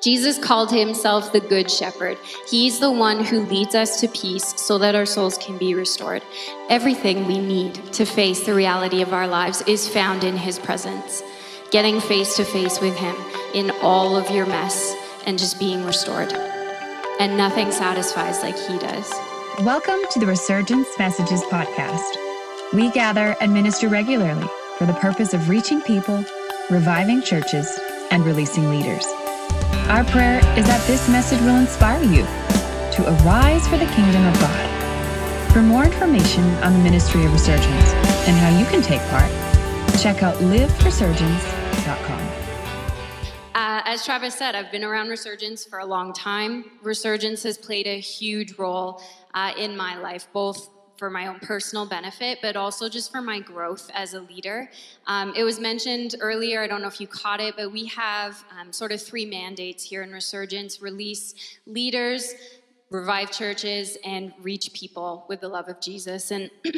Jesus called himself the Good Shepherd. He's the one who leads us to peace so that our souls can be restored. Everything we need to face the reality of our lives is found in his presence. Getting face to face with him in all of your mess and just being restored. And nothing satisfies like he does. Welcome to the Resurgence Messages podcast. We gather and minister regularly for the purpose of reaching people, reviving churches, and releasing leaders. Our prayer is that this message will inspire you to arise for the kingdom of God. For more information on the ministry of Resurgence and how you can take part, check out liveresurgence.com. Uh, as Travis said, I've been around Resurgence for a long time. Resurgence has played a huge role uh, in my life, both for my own personal benefit, but also just for my growth as a leader. Um, it was mentioned earlier, I don't know if you caught it, but we have um, sort of three mandates here in Resurgence release leaders, revive churches, and reach people with the love of Jesus. And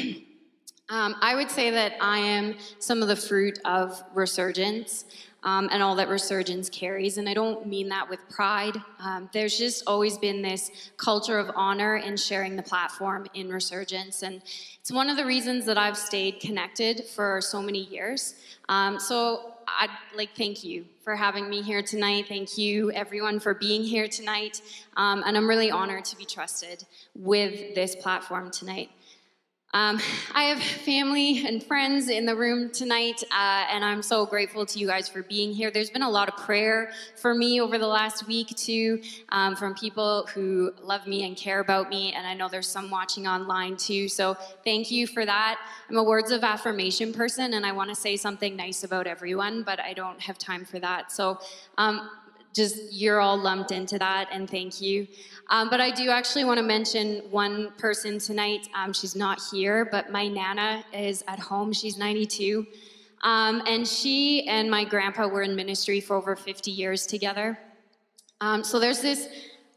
um, I would say that I am some of the fruit of Resurgence um, and all that Resurgence carries. And I don't mean that with pride. Um, there's just always been this culture of honor in sharing the platform in Resurgence. And it's one of the reasons that I've stayed connected for so many years. Um, so I'd like thank you for having me here tonight. Thank you, everyone, for being here tonight. Um, and I'm really honored to be trusted with this platform tonight. Um, I have family and friends in the room tonight, uh, and I'm so grateful to you guys for being here. There's been a lot of prayer for me over the last week, too, um, from people who love me and care about me, and I know there's some watching online, too. So thank you for that. I'm a words of affirmation person, and I want to say something nice about everyone, but I don't have time for that. So um, just you're all lumped into that, and thank you. Um, but I do actually want to mention one person tonight. Um, she's not here, but my Nana is at home. She's 92. Um, and she and my grandpa were in ministry for over 50 years together. Um, so there's this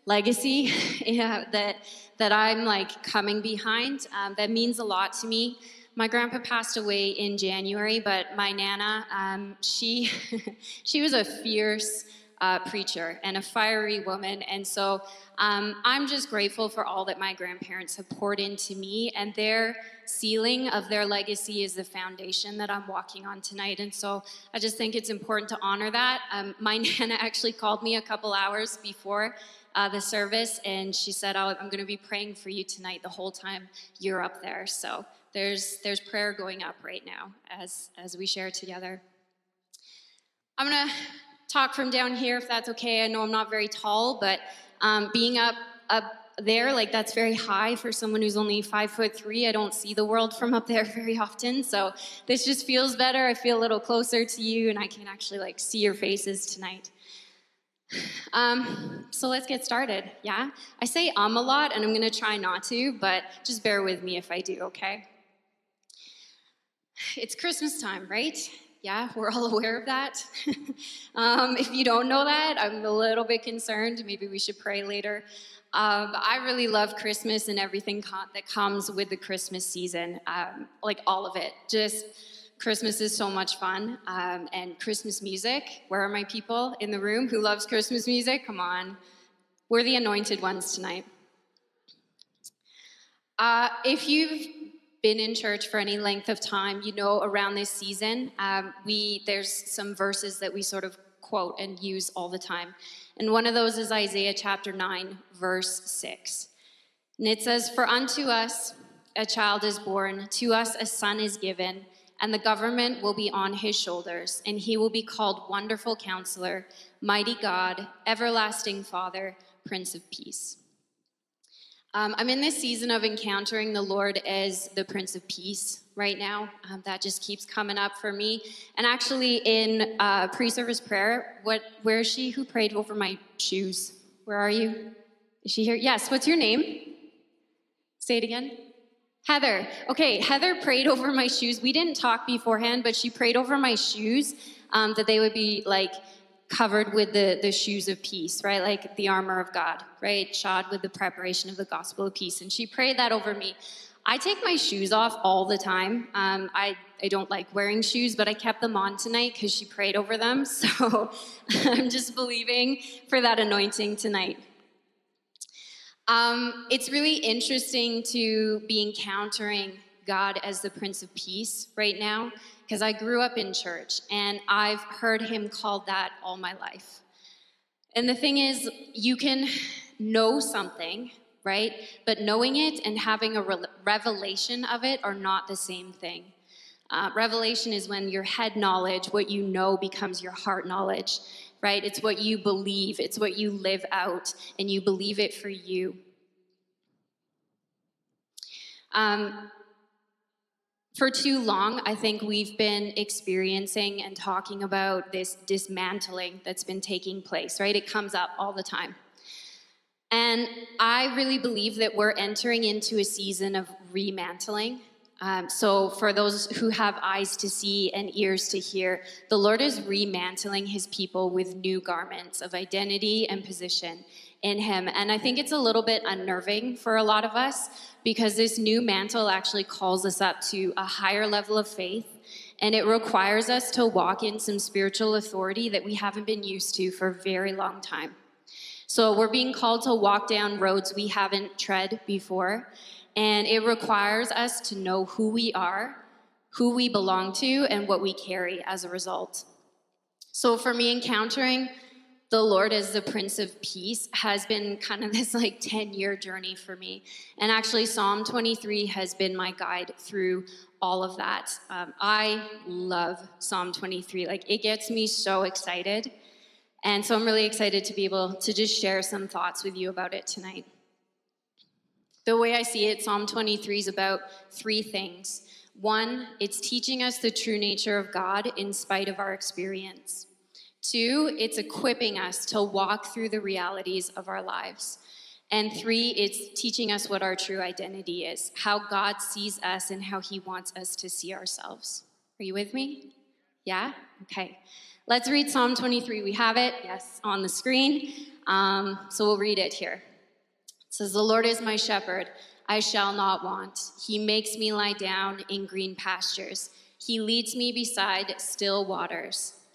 legacy yeah, that, that I'm like coming behind um, that means a lot to me. My grandpa passed away in January, but my Nana, um, she, she was a fierce, uh, preacher and a fiery woman. And so um, I'm just grateful for all that my grandparents have poured into me, and their sealing of their legacy is the foundation that I'm walking on tonight. And so I just think it's important to honor that. Um, my Nana actually called me a couple hours before. Uh, the service, and she said, oh, "I'm going to be praying for you tonight the whole time you're up there." So there's there's prayer going up right now as as we share together. I'm gonna talk from down here if that's okay. I know I'm not very tall, but um, being up up there, like that's very high for someone who's only five foot three. I don't see the world from up there very often, so this just feels better. I feel a little closer to you, and I can actually like see your faces tonight. Um, so let's get started. Yeah, I say um a lot, and I'm gonna try not to, but just bear with me if I do. Okay. It's Christmas time, right? Yeah, we're all aware of that. um, if you don't know that, I'm a little bit concerned. Maybe we should pray later. Um, I really love Christmas and everything co- that comes with the Christmas season, um, like all of it. Just Christmas is so much fun. Um, and Christmas music. Where are my people in the room who loves Christmas music? Come on. We're the anointed ones tonight. Uh, if you've been in church for any length of time, you know around this season, um, we there's some verses that we sort of quote and use all the time. And one of those is Isaiah chapter 9, verse 6. And it says, For unto us a child is born, to us a son is given, and the government will be on his shoulders, and he will be called Wonderful Counselor, Mighty God, Everlasting Father, Prince of Peace. Um, I'm in this season of encountering the Lord as the Prince of Peace right now. Um, that just keeps coming up for me. And actually, in uh, pre-service prayer, what? Where is she who prayed over my shoes? Where are you? Is she here? Yes. What's your name? Say it again. Heather. Okay, Heather prayed over my shoes. We didn't talk beforehand, but she prayed over my shoes um, that they would be like covered with the, the shoes of peace, right? Like the armor of God, right? Shod with the preparation of the gospel of peace. And she prayed that over me. I take my shoes off all the time. Um, I, I don't like wearing shoes, but I kept them on tonight because she prayed over them. So I'm just believing for that anointing tonight. Um, it's really interesting to be encountering God as the Prince of Peace right now because I grew up in church and I've heard him called that all my life. And the thing is, you can know something right? But knowing it and having a re- revelation of it are not the same thing. Uh, revelation is when your head knowledge, what you know, becomes your heart knowledge, right? It's what you believe, it's what you live out, and you believe it for you. Um, for too long, I think we've been experiencing and talking about this dismantling that's been taking place, right? It comes up all the time. And I really believe that we're entering into a season of remantling. Um, so, for those who have eyes to see and ears to hear, the Lord is remantling his people with new garments of identity and position in him. And I think it's a little bit unnerving for a lot of us because this new mantle actually calls us up to a higher level of faith. And it requires us to walk in some spiritual authority that we haven't been used to for a very long time. So we're being called to walk down roads we haven't tread before. And it requires us to know who we are, who we belong to, and what we carry as a result. So for me, encountering the Lord as the Prince of Peace has been kind of this like 10 year journey for me. And actually, Psalm 23 has been my guide through all of that. Um, I love Psalm 23. Like, it gets me so excited. And so I'm really excited to be able to just share some thoughts with you about it tonight. The way I see it, Psalm 23 is about three things. One, it's teaching us the true nature of God in spite of our experience. Two, it's equipping us to walk through the realities of our lives. And three, it's teaching us what our true identity is, how God sees us and how he wants us to see ourselves. Are you with me? Yeah? Okay. Let's read Psalm 23. We have it, yes, on the screen. Um, so we'll read it here. It says, The Lord is my shepherd, I shall not want. He makes me lie down in green pastures. He leads me beside still waters.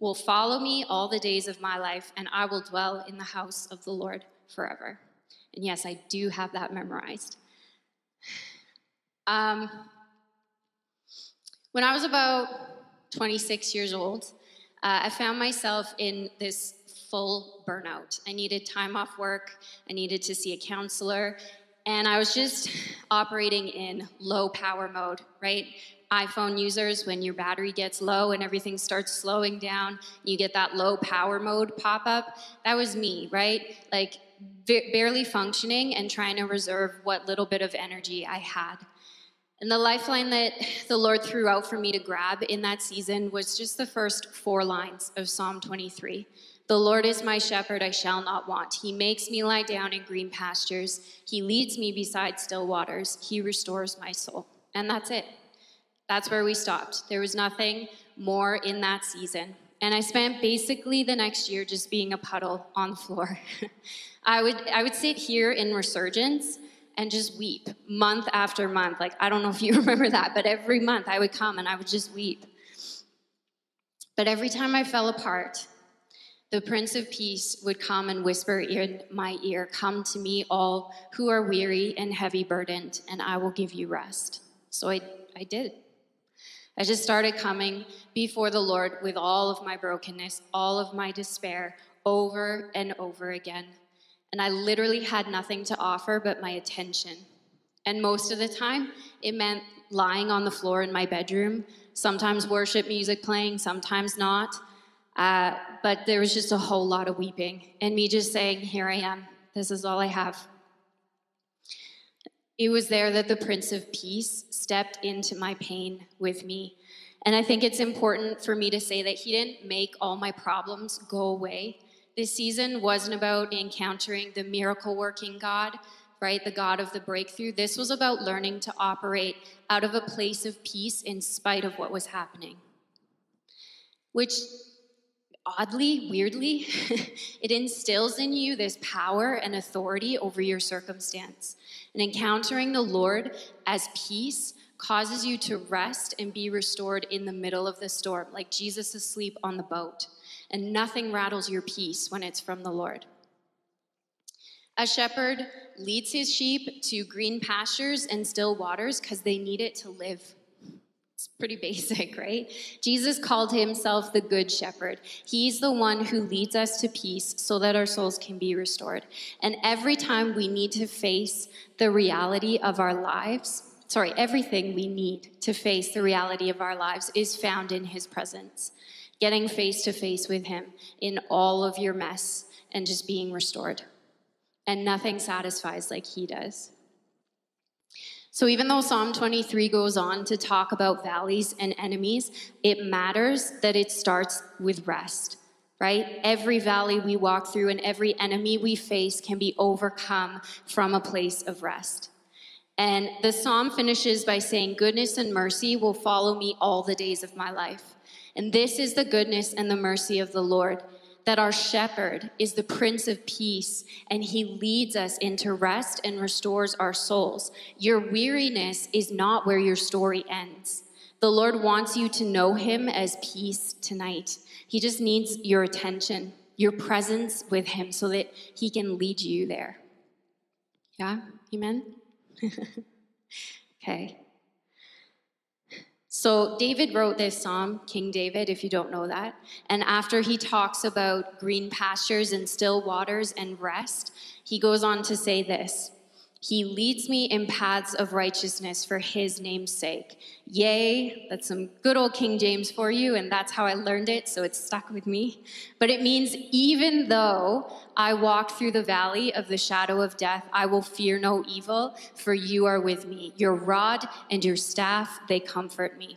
will follow me all the days of my life, and I will dwell in the house of the Lord forever. And yes, I do have that memorized. Um, when I was about 26 years old, uh, I found myself in this full burnout. I needed time off work, I needed to see a counselor, and I was just operating in low power mode, right? iPhone users, when your battery gets low and everything starts slowing down, you get that low power mode pop up. That was me, right? Like barely functioning and trying to reserve what little bit of energy I had. And the lifeline that the Lord threw out for me to grab in that season was just the first four lines of Psalm 23. The Lord is my shepherd, I shall not want. He makes me lie down in green pastures. He leads me beside still waters. He restores my soul. And that's it. That's where we stopped. There was nothing more in that season. And I spent basically the next year just being a puddle on the floor. I would I would sit here in resurgence and just weep month after month. Like I don't know if you remember that, but every month I would come and I would just weep. But every time I fell apart, the Prince of Peace would come and whisper in my ear, Come to me, all who are weary and heavy burdened, and I will give you rest. So I, I did. I just started coming before the Lord with all of my brokenness, all of my despair, over and over again. And I literally had nothing to offer but my attention. And most of the time, it meant lying on the floor in my bedroom, sometimes worship music playing, sometimes not uh, but there was just a whole lot of weeping and me just saying, Here I am. This is all I have. It was there that the Prince of Peace stepped into my pain with me. And I think it's important for me to say that He didn't make all my problems go away. This season wasn't about encountering the miracle working God, right? The God of the breakthrough. This was about learning to operate out of a place of peace in spite of what was happening. Which oddly, weirdly, it instills in you this power and authority over your circumstance. And encountering the Lord as peace causes you to rest and be restored in the middle of the storm, like Jesus asleep on the boat. And nothing rattles your peace when it's from the Lord. A shepherd leads his sheep to green pastures and still waters because they need it to live. It's pretty basic, right? Jesus called himself the Good Shepherd. He's the one who leads us to peace so that our souls can be restored. And every time we need to face the reality of our lives, sorry, everything we need to face the reality of our lives is found in his presence. Getting face to face with him in all of your mess and just being restored. And nothing satisfies like he does. So, even though Psalm 23 goes on to talk about valleys and enemies, it matters that it starts with rest, right? Every valley we walk through and every enemy we face can be overcome from a place of rest. And the psalm finishes by saying, Goodness and mercy will follow me all the days of my life. And this is the goodness and the mercy of the Lord that our shepherd is the Prince of Peace and he leads us into rest and restores our souls. Your weariness is not where your story ends. The Lord wants you to know him as peace tonight. He just needs your attention, your presence with him so that he can lead you there. Yeah? Amen? okay. So, David wrote this psalm, King David, if you don't know that. And after he talks about green pastures and still waters and rest, he goes on to say this He leads me in paths of righteousness for his name's sake. Yea, that's some good old King James for you, and that's how I learned it, so it's stuck with me. But it means, even though I walk through the valley of the shadow of death, I will fear no evil, for you are with me. Your rod and your staff, they comfort me.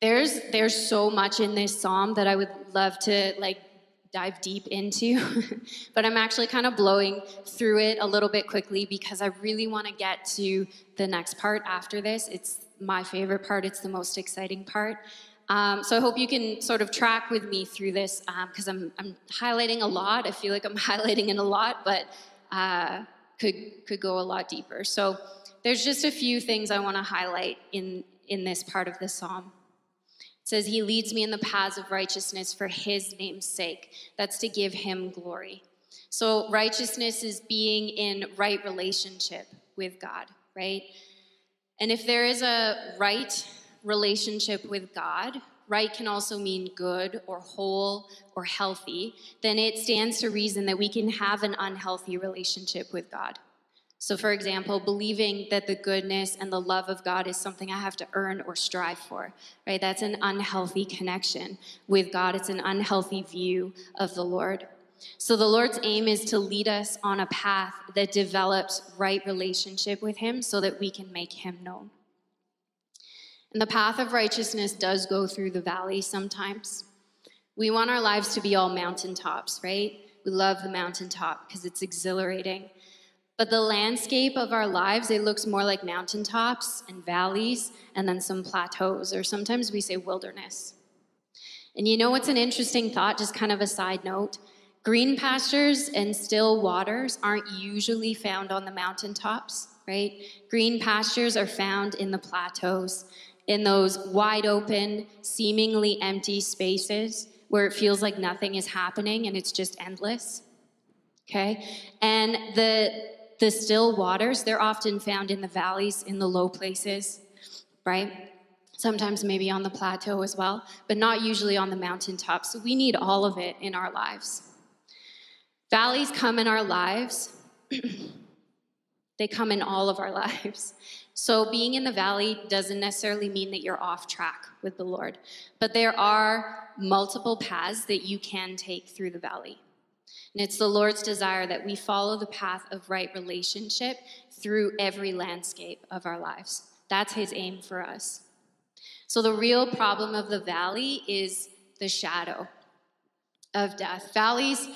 There's there's so much in this psalm that I would love to like dive deep into, but I'm actually kind of blowing through it a little bit quickly because I really want to get to the next part after this. It's my favorite part. It's the most exciting part. Um, so I hope you can sort of track with me through this because um, I'm, I'm, highlighting a lot. I feel like I'm highlighting in a lot, but uh, could could go a lot deeper. So there's just a few things I want to highlight in in this part of the psalm. Says, "He leads me in the paths of righteousness for His name's sake." That's to give Him glory. So righteousness is being in right relationship with God, right? And if there is a right relationship with God, right can also mean good or whole or healthy, then it stands to reason that we can have an unhealthy relationship with God. So, for example, believing that the goodness and the love of God is something I have to earn or strive for, right? That's an unhealthy connection with God. It's an unhealthy view of the Lord. So, the Lord's aim is to lead us on a path that develops right relationship with Him so that we can make Him known. And the path of righteousness does go through the valley sometimes. We want our lives to be all mountaintops, right? We love the mountaintop because it's exhilarating. But the landscape of our lives, it looks more like mountaintops and valleys and then some plateaus, or sometimes we say wilderness. And you know what's an interesting thought, just kind of a side note? Green pastures and still waters aren't usually found on the mountaintops, right? Green pastures are found in the plateaus in those wide open, seemingly empty spaces where it feels like nothing is happening and it's just endless. Okay? And the the still waters, they're often found in the valleys, in the low places, right? Sometimes maybe on the plateau as well, but not usually on the mountaintop. So we need all of it in our lives. Valleys come in our lives. they come in all of our lives. So, being in the valley doesn't necessarily mean that you're off track with the Lord, but there are multiple paths that you can take through the valley. And it's the Lord's desire that we follow the path of right relationship through every landscape of our lives. That's His aim for us. So, the real problem of the valley is the shadow of death. Valleys,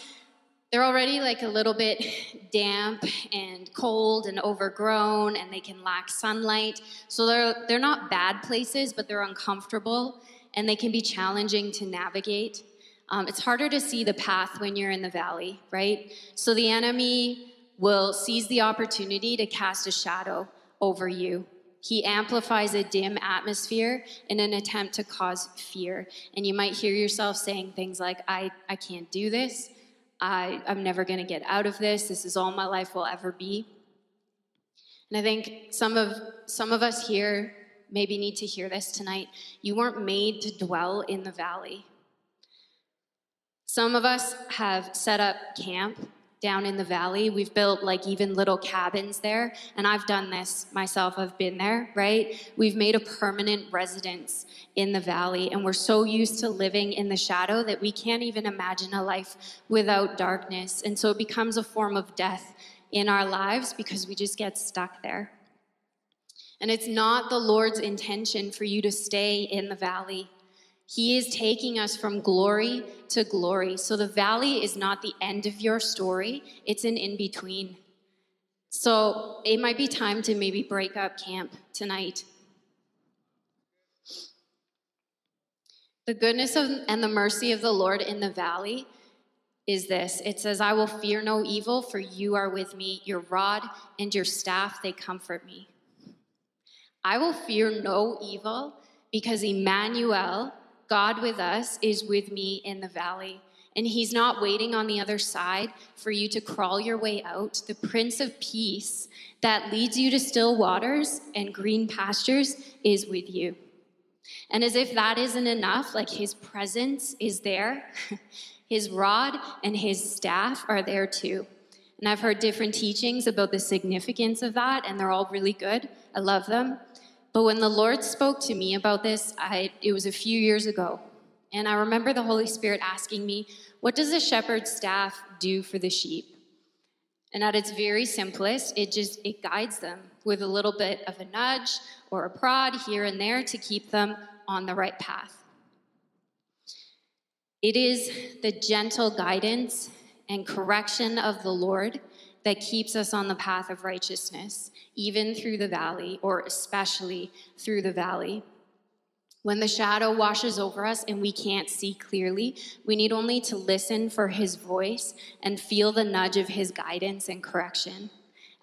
they're already like a little bit damp and cold and overgrown, and they can lack sunlight. So, they're, they're not bad places, but they're uncomfortable and they can be challenging to navigate. Um, it's harder to see the path when you're in the valley, right? So the enemy will seize the opportunity to cast a shadow over you. He amplifies a dim atmosphere in an attempt to cause fear. And you might hear yourself saying things like, I, I can't do this. I, I'm never going to get out of this. This is all my life will ever be. And I think some of, some of us here maybe need to hear this tonight. You weren't made to dwell in the valley. Some of us have set up camp down in the valley. We've built like even little cabins there. And I've done this myself. I've been there, right? We've made a permanent residence in the valley. And we're so used to living in the shadow that we can't even imagine a life without darkness. And so it becomes a form of death in our lives because we just get stuck there. And it's not the Lord's intention for you to stay in the valley. He is taking us from glory to glory. So the valley is not the end of your story, it's an in between. So it might be time to maybe break up camp tonight. The goodness of, and the mercy of the Lord in the valley is this it says, I will fear no evil, for you are with me. Your rod and your staff, they comfort me. I will fear no evil because Emmanuel, God with us is with me in the valley. And he's not waiting on the other side for you to crawl your way out. The Prince of Peace that leads you to still waters and green pastures is with you. And as if that isn't enough, like his presence is there, his rod and his staff are there too. And I've heard different teachings about the significance of that, and they're all really good. I love them. But when the Lord spoke to me about this, I, it was a few years ago. And I remember the Holy Spirit asking me, What does a shepherd's staff do for the sheep? And at its very simplest, it just it guides them with a little bit of a nudge or a prod here and there to keep them on the right path. It is the gentle guidance and correction of the Lord that keeps us on the path of righteousness, even through the valley, or especially through the valley. When the shadow washes over us and we can't see clearly, we need only to listen for his voice and feel the nudge of his guidance and correction.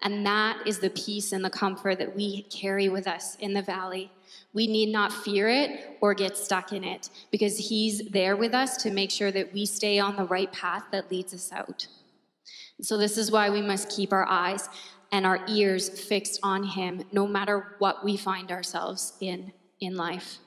And that is the peace and the comfort that we carry with us in the valley. We need not fear it or get stuck in it because he's there with us to make sure that we stay on the right path that leads us out. So, this is why we must keep our eyes and our ears fixed on Him, no matter what we find ourselves in in life.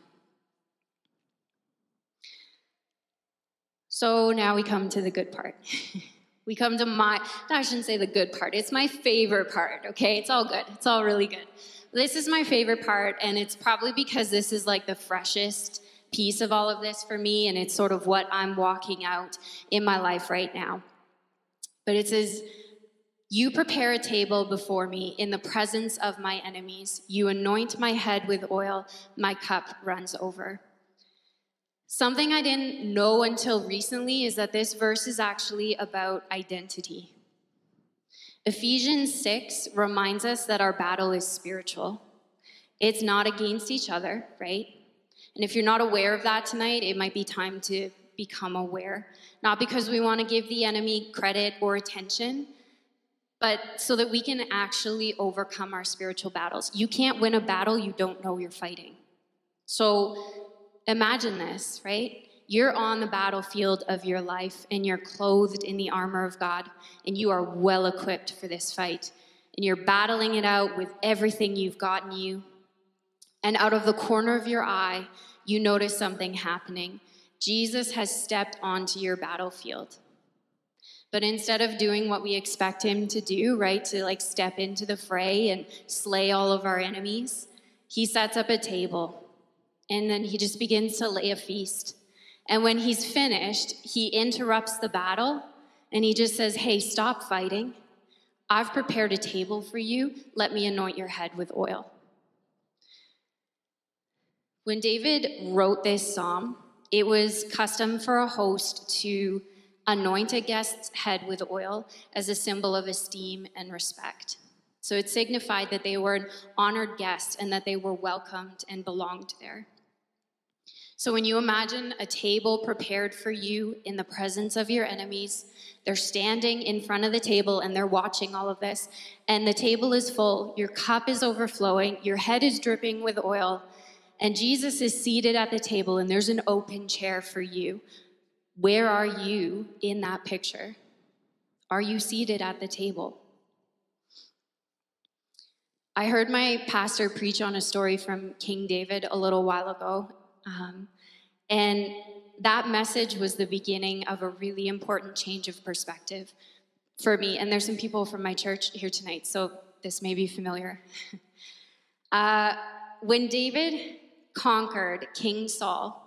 So, now we come to the good part. we come to my, I shouldn't say the good part, it's my favorite part, okay? It's all good, it's all really good. This is my favorite part, and it's probably because this is like the freshest piece of all of this for me, and it's sort of what I'm walking out in my life right now. But it says, You prepare a table before me in the presence of my enemies. You anoint my head with oil, my cup runs over. Something I didn't know until recently is that this verse is actually about identity. Ephesians 6 reminds us that our battle is spiritual. It's not against each other, right? And if you're not aware of that tonight, it might be time to become aware. Not because we want to give the enemy credit or attention, but so that we can actually overcome our spiritual battles. You can't win a battle you don't know you're fighting. So imagine this, right? You're on the battlefield of your life and you're clothed in the armor of God and you are well equipped for this fight. And you're battling it out with everything you've gotten you. And out of the corner of your eye, you notice something happening. Jesus has stepped onto your battlefield. But instead of doing what we expect him to do, right, to like step into the fray and slay all of our enemies, he sets up a table and then he just begins to lay a feast. And when he's finished, he interrupts the battle and he just says, Hey, stop fighting. I've prepared a table for you. Let me anoint your head with oil. When David wrote this psalm, it was custom for a host to anoint a guest's head with oil as a symbol of esteem and respect. So it signified that they were an honored guest and that they were welcomed and belonged there. So when you imagine a table prepared for you in the presence of your enemies, they're standing in front of the table and they're watching all of this, and the table is full, your cup is overflowing, your head is dripping with oil, and Jesus is seated at the table and there's an open chair for you. Where are you in that picture? Are you seated at the table? I heard my pastor preach on a story from King David a little while ago. Um, and that message was the beginning of a really important change of perspective for me. And there's some people from my church here tonight, so this may be familiar. uh, when David conquered King Saul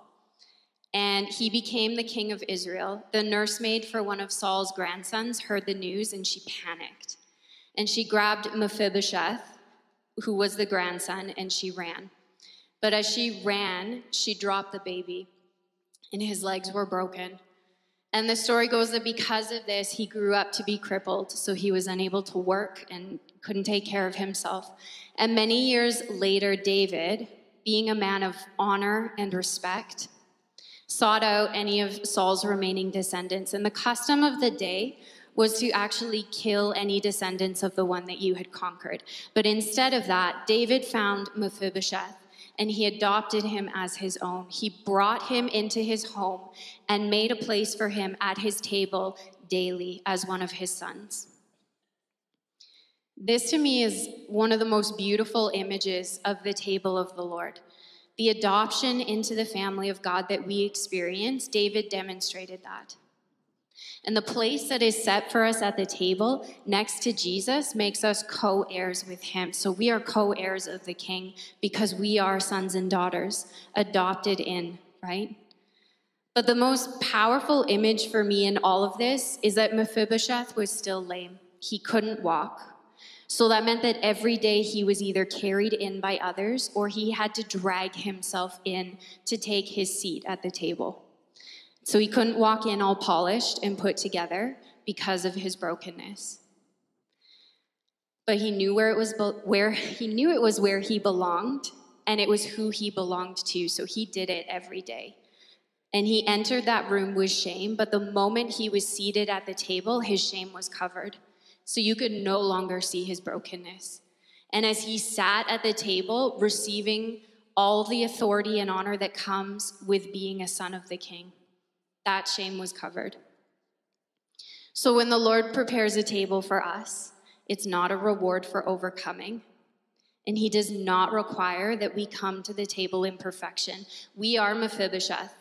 and he became the king of Israel, the nursemaid for one of Saul's grandsons heard the news and she panicked. And she grabbed Mephibosheth, who was the grandson, and she ran. But as she ran, she dropped the baby, and his legs were broken. And the story goes that because of this, he grew up to be crippled, so he was unable to work and couldn't take care of himself. And many years later, David, being a man of honor and respect, sought out any of Saul's remaining descendants. And the custom of the day was to actually kill any descendants of the one that you had conquered. But instead of that, David found Mephibosheth and he adopted him as his own. He brought him into his home and made a place for him at his table daily as one of his sons. This to me is one of the most beautiful images of the table of the Lord. The adoption into the family of God that we experience, David demonstrated that. And the place that is set for us at the table next to Jesus makes us co heirs with him. So we are co heirs of the king because we are sons and daughters adopted in, right? But the most powerful image for me in all of this is that Mephibosheth was still lame. He couldn't walk. So that meant that every day he was either carried in by others or he had to drag himself in to take his seat at the table. So he couldn't walk in all polished and put together because of his brokenness. But he knew where it was where he knew it was where he belonged and it was who he belonged to, so he did it every day. And he entered that room with shame, but the moment he was seated at the table, his shame was covered so you could no longer see his brokenness. And as he sat at the table, receiving all the authority and honor that comes with being a son of the king, that shame was covered. So when the Lord prepares a table for us, it's not a reward for overcoming. And he does not require that we come to the table in perfection. We are Mephibosheth,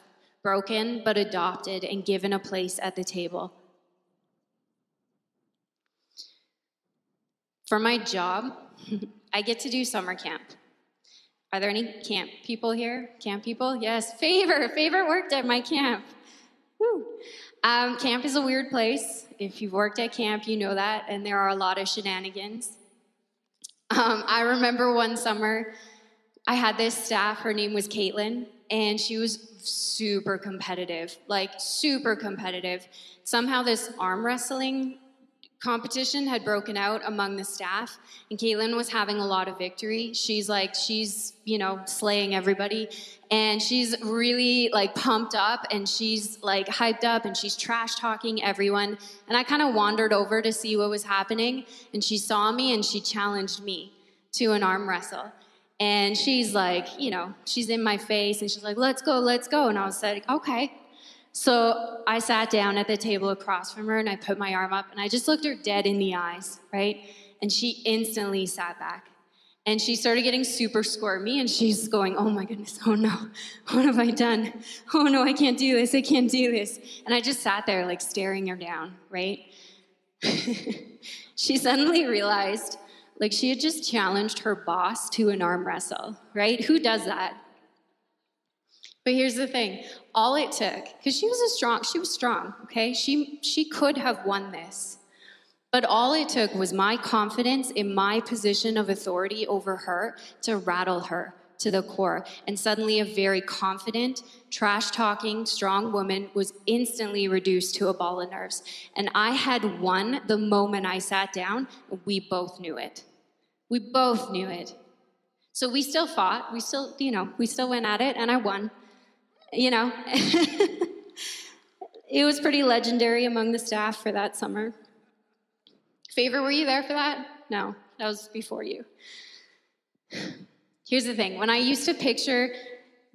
broken but adopted and given a place at the table. For my job, I get to do summer camp. Are there any camp people here? Camp people? Yes. Favor. Favor worked at my camp. Um, camp is a weird place. If you've worked at camp, you know that, and there are a lot of shenanigans. Um, I remember one summer, I had this staff, her name was Caitlin, and she was super competitive, like super competitive. Somehow, this arm wrestling competition had broken out among the staff and caitlin was having a lot of victory. She's like she's you know slaying everybody and she's really like pumped up and she's like hyped up and she's trash talking everyone and i kind of wandered over to see what was happening and she saw me and she challenged me to an arm wrestle and she's like you know she's in my face and she's like let's go let's go and i was like okay so I sat down at the table across from her and I put my arm up and I just looked her dead in the eyes, right? And she instantly sat back. And she started getting super squirmy and she's going, Oh my goodness, oh no, what have I done? Oh no, I can't do this, I can't do this. And I just sat there like staring her down, right? she suddenly realized like she had just challenged her boss to an arm wrestle, right? Who does that? But here's the thing all it took, because she was a strong, she was strong, okay? She, she could have won this. But all it took was my confidence in my position of authority over her to rattle her to the core. And suddenly, a very confident, trash talking, strong woman was instantly reduced to a ball of nerves. And I had won the moment I sat down. We both knew it. We both knew it. So we still fought. We still, you know, we still went at it, and I won. You know, it was pretty legendary among the staff for that summer. Favor, were you there for that? No, that was before you. Here's the thing when I used to picture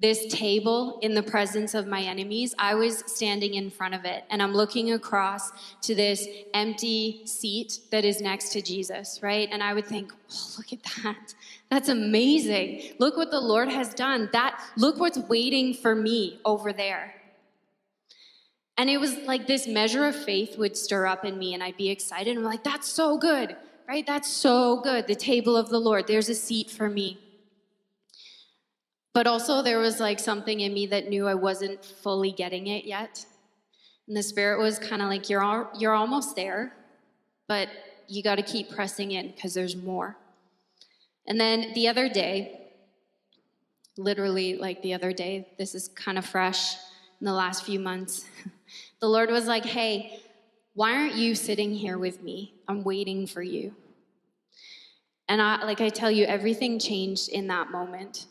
this table in the presence of my enemies, I was standing in front of it and I'm looking across to this empty seat that is next to Jesus, right? And I would think, oh, look at that. That's amazing. Look what the Lord has done. That look what's waiting for me over there. And it was like this measure of faith would stir up in me and I'd be excited. I'm like, that's so good, right? That's so good. The table of the Lord. There's a seat for me. But also, there was like something in me that knew I wasn't fully getting it yet. And the Spirit was kind of like, you're, all, you're almost there, but you got to keep pressing in because there's more. And then the other day, literally like the other day, this is kind of fresh in the last few months, the Lord was like, hey, why aren't you sitting here with me? I'm waiting for you. And I, like I tell you, everything changed in that moment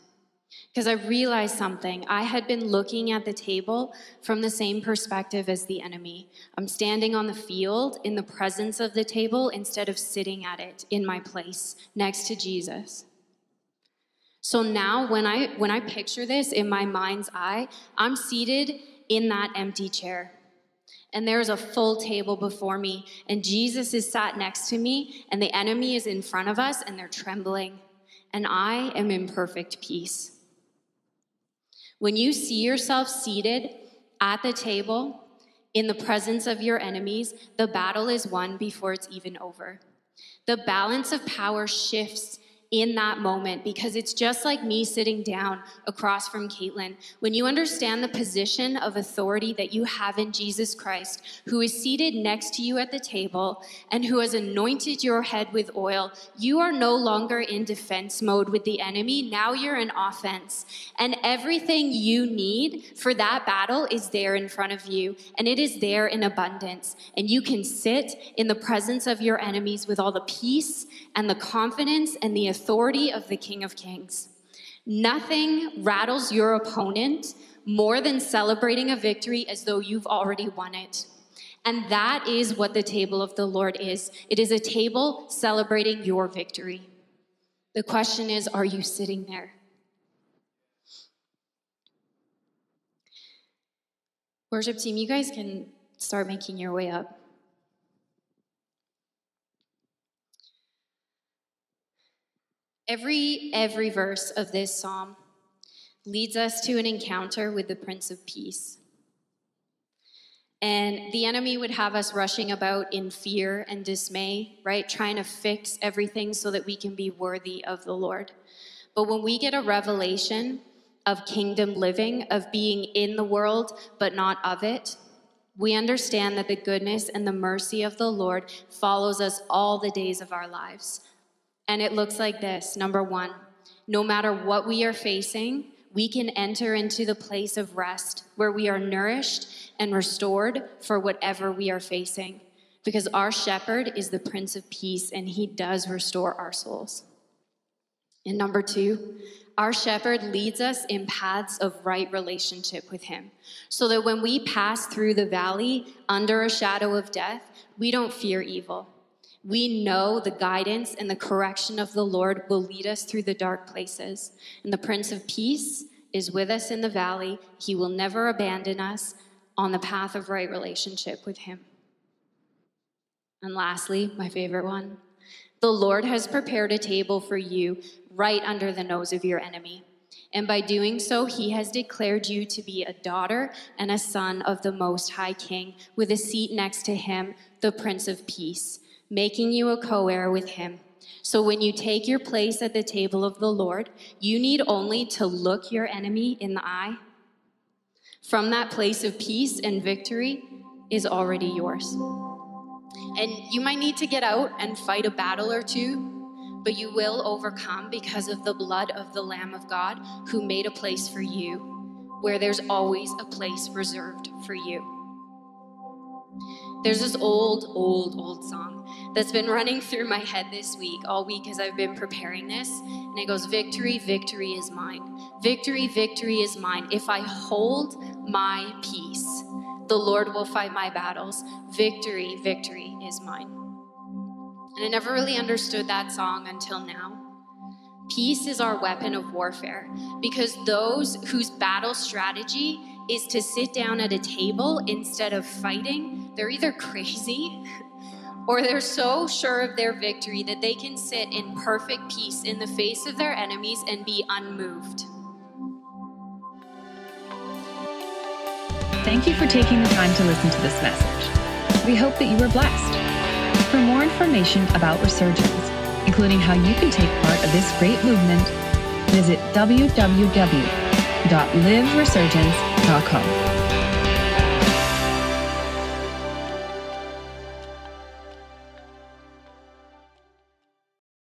because I realized something. I had been looking at the table from the same perspective as the enemy. I'm standing on the field in the presence of the table instead of sitting at it in my place next to Jesus. So now when I when I picture this in my mind's eye, I'm seated in that empty chair. And there's a full table before me, and Jesus is sat next to me, and the enemy is in front of us, and they're trembling. And I am in perfect peace. When you see yourself seated at the table in the presence of your enemies, the battle is won before it's even over. The balance of power shifts in that moment because it's just like me sitting down across from Caitlin. When you understand the position of authority that you have in Jesus Christ, who is seated next to you at the table and who has anointed your head with oil, you are no longer in defense mode with the enemy. Now you're in offense. And everything you need for that battle is there in front of you, and it is there in abundance. And you can sit in the presence of your enemies with all the peace and the confidence and the authority of the King of Kings. Nothing rattles your opponent more than celebrating a victory as though you've already won it. And that is what the table of the Lord is it is a table celebrating your victory. The question is are you sitting there? Worship team, you guys can start making your way up. Every, every verse of this psalm leads us to an encounter with the Prince of Peace. And the enemy would have us rushing about in fear and dismay, right? Trying to fix everything so that we can be worthy of the Lord. But when we get a revelation of kingdom living, of being in the world but not of it, we understand that the goodness and the mercy of the Lord follows us all the days of our lives. And it looks like this number one, no matter what we are facing, we can enter into the place of rest where we are nourished and restored for whatever we are facing. Because our shepherd is the Prince of Peace and he does restore our souls. And number two, our shepherd leads us in paths of right relationship with him. So that when we pass through the valley under a shadow of death, we don't fear evil we know the guidance and the correction of the Lord will lead us through the dark places. And the Prince of Peace is with us in the valley. He will never abandon us on the path of right relationship with Him. And lastly, my favorite one the Lord has prepared a table for you right under the nose of your enemy. And by doing so, he has declared you to be a daughter and a son of the Most High King, with a seat next to him, the Prince of Peace making you a co heir with him. So when you take your place at the table of the Lord, you need only to look your enemy in the eye From that place of peace and victory is already yours. And you might need to get out and fight a battle or two, but you will overcome because of the blood of the Lamb of God who made a place for you where there's always a place reserved for you. There's this old, old, old song that's been running through my head this week, all week as I've been preparing this. And it goes, Victory, victory is mine. Victory, victory is mine. If I hold my peace, the Lord will fight my battles. Victory, victory is mine. And I never really understood that song until now. Peace is our weapon of warfare because those whose battle strategy is to sit down at a table instead of fighting, they're either crazy or they're so sure of their victory that they can sit in perfect peace in the face of their enemies and be unmoved. Thank you for taking the time to listen to this message. We hope that you were blessed. For more information about Resurgence, including how you can take part of this great movement, visit www.liveresurgence.com.